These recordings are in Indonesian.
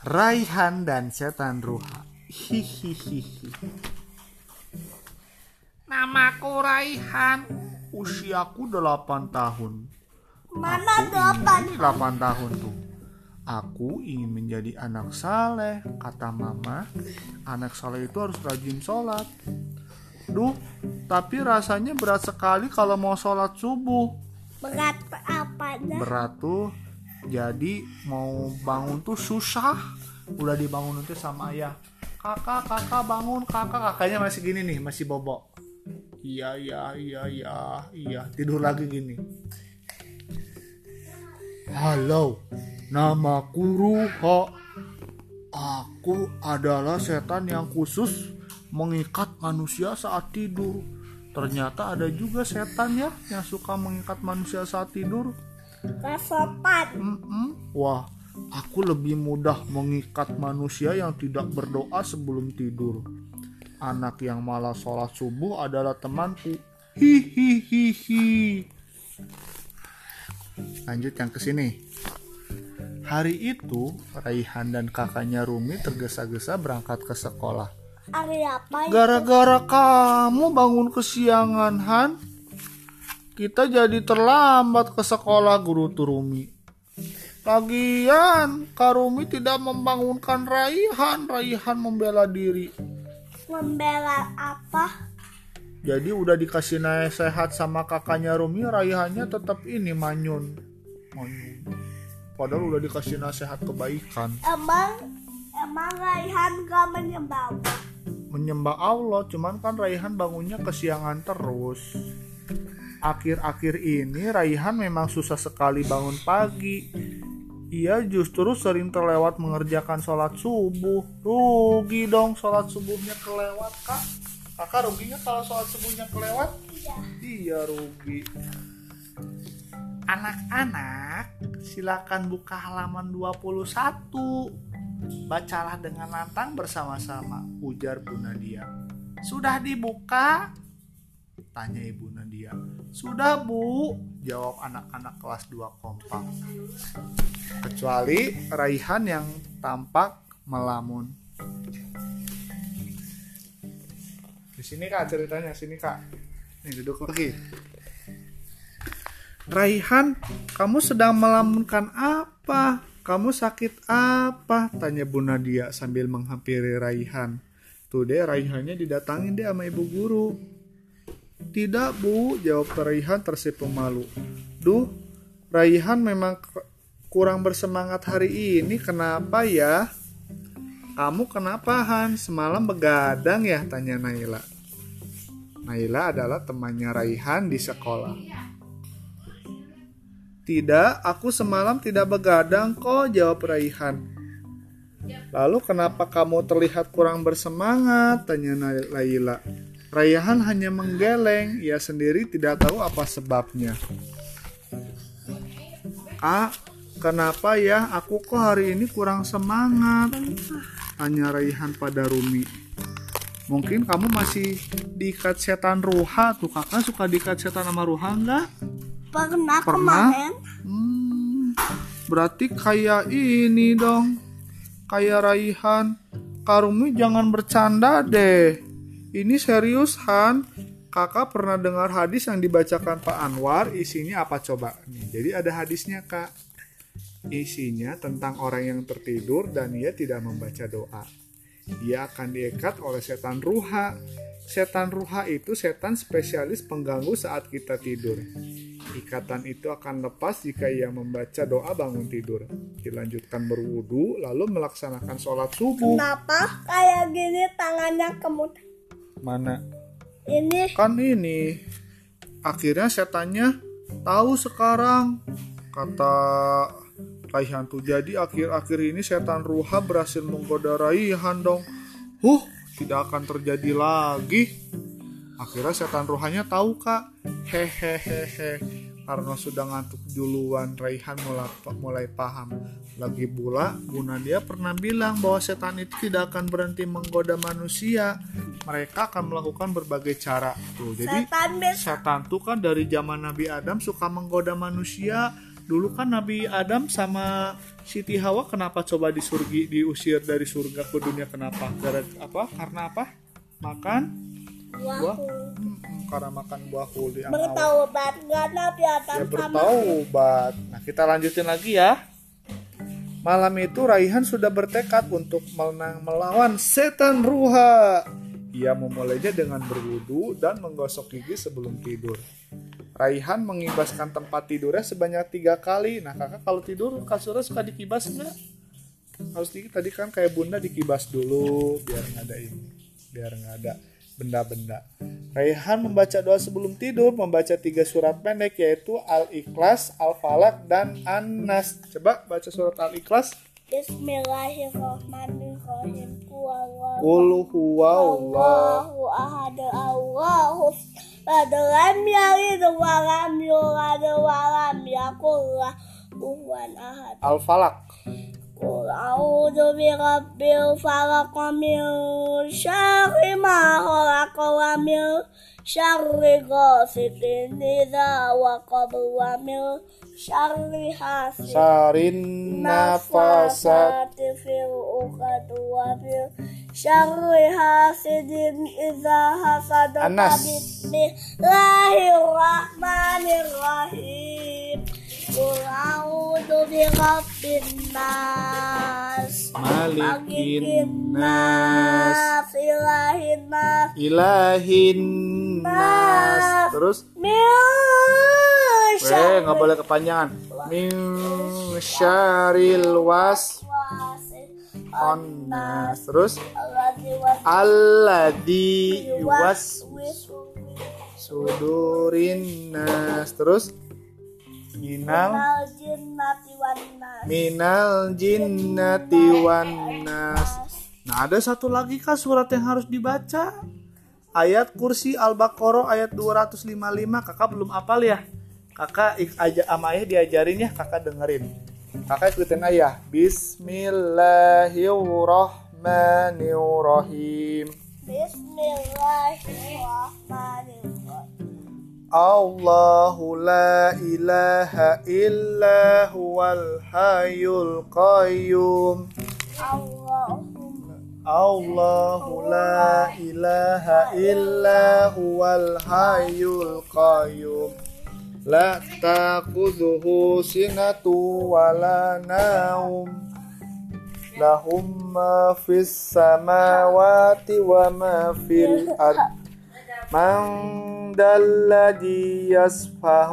Raihan dan setan Ruha. Hihihihi. Namaku Raihan. Usiaku 8 tahun. Mana Aku delapan? ingin 8 tahun tuh. Aku ingin menjadi anak saleh, kata mama. Anak saleh itu harus rajin sholat. Duh, tapi rasanya berat sekali kalau mau sholat subuh. Berat apanya? Berat tuh, jadi mau bangun tuh susah. Udah dibangun nanti sama ayah. Kakak, kakak bangun, kakak. Kakaknya masih gini nih, masih bobok. Iya, iya, iya, iya, iya. Tidur lagi gini. Halo, namaku Ruha. Aku adalah setan yang khusus mengikat manusia saat tidur. Ternyata ada juga setan ya yang suka mengikat manusia saat tidur. Gak sopan. Mm-mm. Wah, aku lebih mudah mengikat manusia yang tidak berdoa sebelum tidur. Anak yang malah sholat subuh adalah temanku. Hihihihi. Lanjut yang ke sini. Hari itu, Raihan dan kakaknya Rumi tergesa-gesa berangkat ke sekolah. Hari apa itu? Gara-gara kamu bangun kesiangan, Han. Kita jadi terlambat ke sekolah guru Turumi. Lagian, Karumi tidak membangunkan Raihan. Raihan membela diri. Membela apa? Jadi udah dikasih nasihat sama kakaknya Rumi, Raihannya tetap ini manyun. Manyun. Padahal udah dikasih nasihat kebaikan. Emang emang Raihan gak menyembah Allah? menyembah Allah cuman kan Raihan bangunnya kesiangan terus akhir-akhir ini Raihan memang susah sekali bangun pagi. Ia justru sering terlewat mengerjakan sholat subuh. Rugi dong sholat subuhnya kelewat kak. Kakak ruginya kalau sholat subuhnya kelewat? Iya. iya rugi. Anak-anak silakan buka halaman 21 bacalah dengan lantang bersama-sama ujar Bu Nadia. Sudah dibuka tanya Ibu Nadia. Sudah Bu jawab anak-anak kelas 2 kompak. Kecuali Raihan yang tampak melamun. Di sini kak ceritanya. Sini kak. Nih duduk lagi. Raihan kamu sedang melamunkan apa? Kamu sakit apa? tanya Bu Nadia sambil menghampiri Raihan. Tuh deh Raihannya didatangin deh sama ibu guru tidak bu jawab Raihan tersipu malu duh Raihan memang kurang bersemangat hari ini kenapa ya kamu kenapa Han semalam begadang ya tanya Naila Naila adalah temannya Raihan di sekolah tidak, aku semalam tidak begadang kok, jawab Raihan. Lalu kenapa kamu terlihat kurang bersemangat? Tanya Na- Laila. Raihan hanya menggeleng, ia sendiri tidak tahu apa sebabnya. Kak, kenapa ya aku kok hari ini kurang semangat? Tanya Raihan pada Rumi. Mungkin kamu masih diikat setan ruha tuh kakak suka diikat setan sama ruha nggak? Pernah, Pernah? kemarin Hmm, berarti kayak ini dong. Kayak Raihan. Karumi jangan bercanda deh. Ini serius Han. Kakak pernah dengar hadis yang dibacakan Pak Anwar. Isinya apa coba? Nih, jadi ada hadisnya kak. Isinya tentang orang yang tertidur dan ia tidak membaca doa. Dia akan diikat oleh setan ruha. Setan ruha itu setan spesialis pengganggu saat kita tidur. Ikatan itu akan lepas jika ia membaca doa bangun tidur. Dilanjutkan berwudu, lalu melaksanakan sholat subuh. kenapa kayak gini tangannya kemut? Mana? Ini Kan ini. Akhirnya setannya tahu sekarang. Kata Raihan tuh. Jadi akhir-akhir ini setan ruha berhasil menggoda Raihan dong. Huh, tidak akan terjadi lagi. Akhirnya setan ruhanya tahu kak. Hehehehe. Karena sudah ngantuk duluan, Raihan mulai, mulai paham. Lagi pula, Bu Nadia pernah bilang bahwa setan itu tidak akan berhenti menggoda manusia. Mereka akan melakukan berbagai cara. Tuh, jadi setan setan tuh kan dari zaman Nabi Adam suka menggoda manusia. Dulu kan Nabi Adam sama Siti Hawa kenapa coba disurgi diusir dari surga ke dunia? Kenapa? Gara apa? Karena apa? Makan buah karena makan buah di awal Bertaubat nggak Nabi Adam ya bertaubat. Nah kita lanjutin lagi ya. Malam itu Raihan sudah bertekad untuk menang melawan setan ruha. Ia memulainya dengan berwudu dan menggosok gigi sebelum tidur. Raihan mengibaskan tempat tidurnya sebanyak tiga kali. Nah kakak kalau tidur kasurnya suka dikibas nggak? Harus di, tadi kan kayak bunda dikibas dulu biar nggak ada ini, biar nggak ada benda-benda. Raihan membaca doa sebelum tidur, membaca tiga surat pendek yaitu Al-Ikhlas, Al-Falak, dan An-Nas. Coba baca surat Al-Ikhlas. Bismillahirrahmanirrahim. Wallahu Qul huwallah. Allahu ahad Allahu samad lam yalid wa lam yulad wa lam yakul lahu kufuwan ahad. Al-Falak. Falaq min syarri ma khalaq wa min syarri ghasiqin idza waqab wa min syarri hasidin Sarin nafasat. nafasati fil uqad wa min syarri hasidin idza hasad Anas. Bismillahirrahmanirrahim Qul ilahin nas Ilahin nas. Terus Eh, nggak boleh kepanjangan. Min syaril was onas. Terus alladzi was- sudurin nas. Terus minal jinnati minal jinnati wan nas. Nah, ada satu lagi kah surat yang harus dibaca? Ayat kursi Al-Baqarah ayat 255 kakak belum apal ya? Kakak ik- aja sama ayah diajarin ya, kakak dengerin. Kakak ikutin ayah. Bismillahirrahmanirrahim. Bismillahirrahmanirrahim Allahu la ilaha illa huwal hayyul qayyum. Allahu la ilaha illa huwal hayyul qayyum. La taquduhu sinatu wala naum. Lahum ma fis samawati wa ma fil ard من ذا الذي يسفه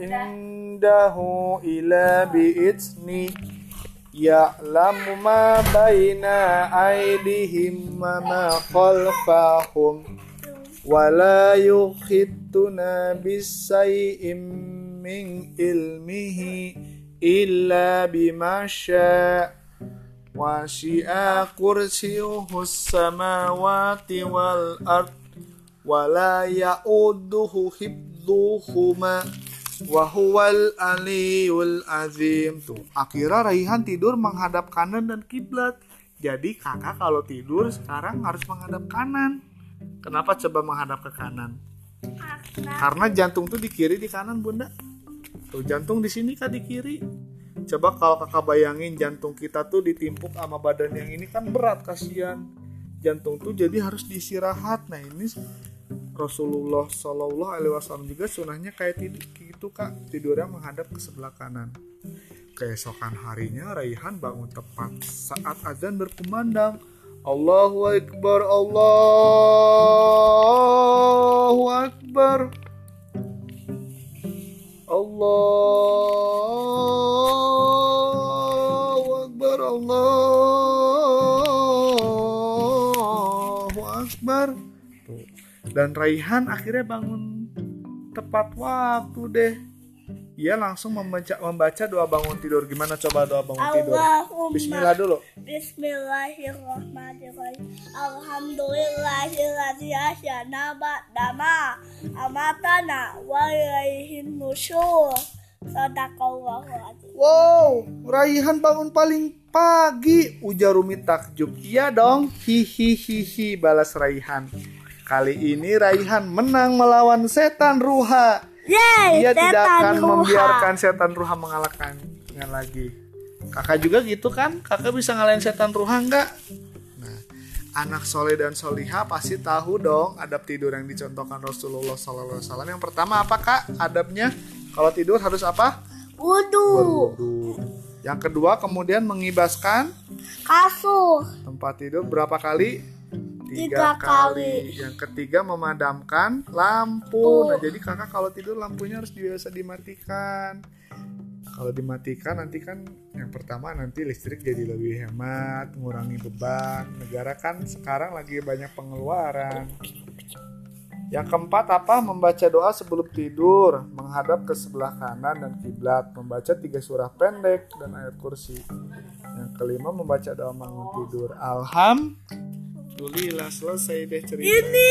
عنده إلا بإذنه يعلم ما بين أيديهم وما خلفهم ولا يخطنا بشيء من علمه إلا بما شاء. وشئ كرسيه السماوات والأرض wal ard wa la ya'uduhu hibduhuma wa huwal aliyul azim tuh akhirnya Raihan tidur menghadap kanan dan kiblat. Jadi kakak kalau tidur sekarang harus menghadap kanan. Kenapa coba menghadap ke kanan? Karena jantung tuh di kiri di kanan bunda. Tuh jantung di sini kak di kiri. Coba kalau kakak bayangin jantung kita tuh ditimpuk sama badan yang ini kan berat kasihan. Jantung tuh jadi harus diistirahat. Nah ini Rasulullah Shallallahu Alaihi Wasallam juga sunahnya kayak tidur gitu kak. Tidurnya menghadap ke sebelah kanan. Keesokan harinya Raihan bangun tepat saat azan berkumandang. Allahu Akbar Allahu Akbar. Allahu Akbar Allahu Akbar. Tuh. Dan Raihan akhirnya bangun tepat waktu deh dia langsung membaca membaca doa bangun tidur gimana coba doa bangun tidur Allahumma Bismillah dulu Bismillahirrahmanirrahim Alhamdulillahilladzi ahyana ba'dama amatana wa ilaihin nusyur Sadaqallahu azim Wow, Raihan bangun paling pagi. Ujar Rumi takjub. Iya dong. Hihihihi balas Raihan. Kali ini Raihan menang melawan setan Ruha. Yeay, Ia tidak setan akan ruha. membiarkan setan ruha mengalahkannya lagi. Kakak juga gitu kan? Kakak bisa ngalahin setan ruha nggak? Nah, anak soleh dan soliha pasti tahu dong adab tidur yang dicontohkan Rasulullah SAW. Yang pertama apa kak? Adabnya kalau tidur harus apa? Wudu. Berwudu. Yang kedua kemudian mengibaskan Kasur. tempat tidur berapa kali? Tiga kali. Yang ketiga memadamkan lampu. Nah jadi kakak kalau tidur lampunya harus biasa dimatikan. Kalau dimatikan nanti kan yang pertama nanti listrik jadi lebih hemat, mengurangi beban. Negara kan sekarang lagi banyak pengeluaran. Yang keempat apa? Membaca doa sebelum tidur, menghadap ke sebelah kanan dan kiblat, membaca tiga surah pendek dan ayat kursi. Yang kelima membaca doa bangun tidur. Alhamdulillah selesai deh cerita. Ini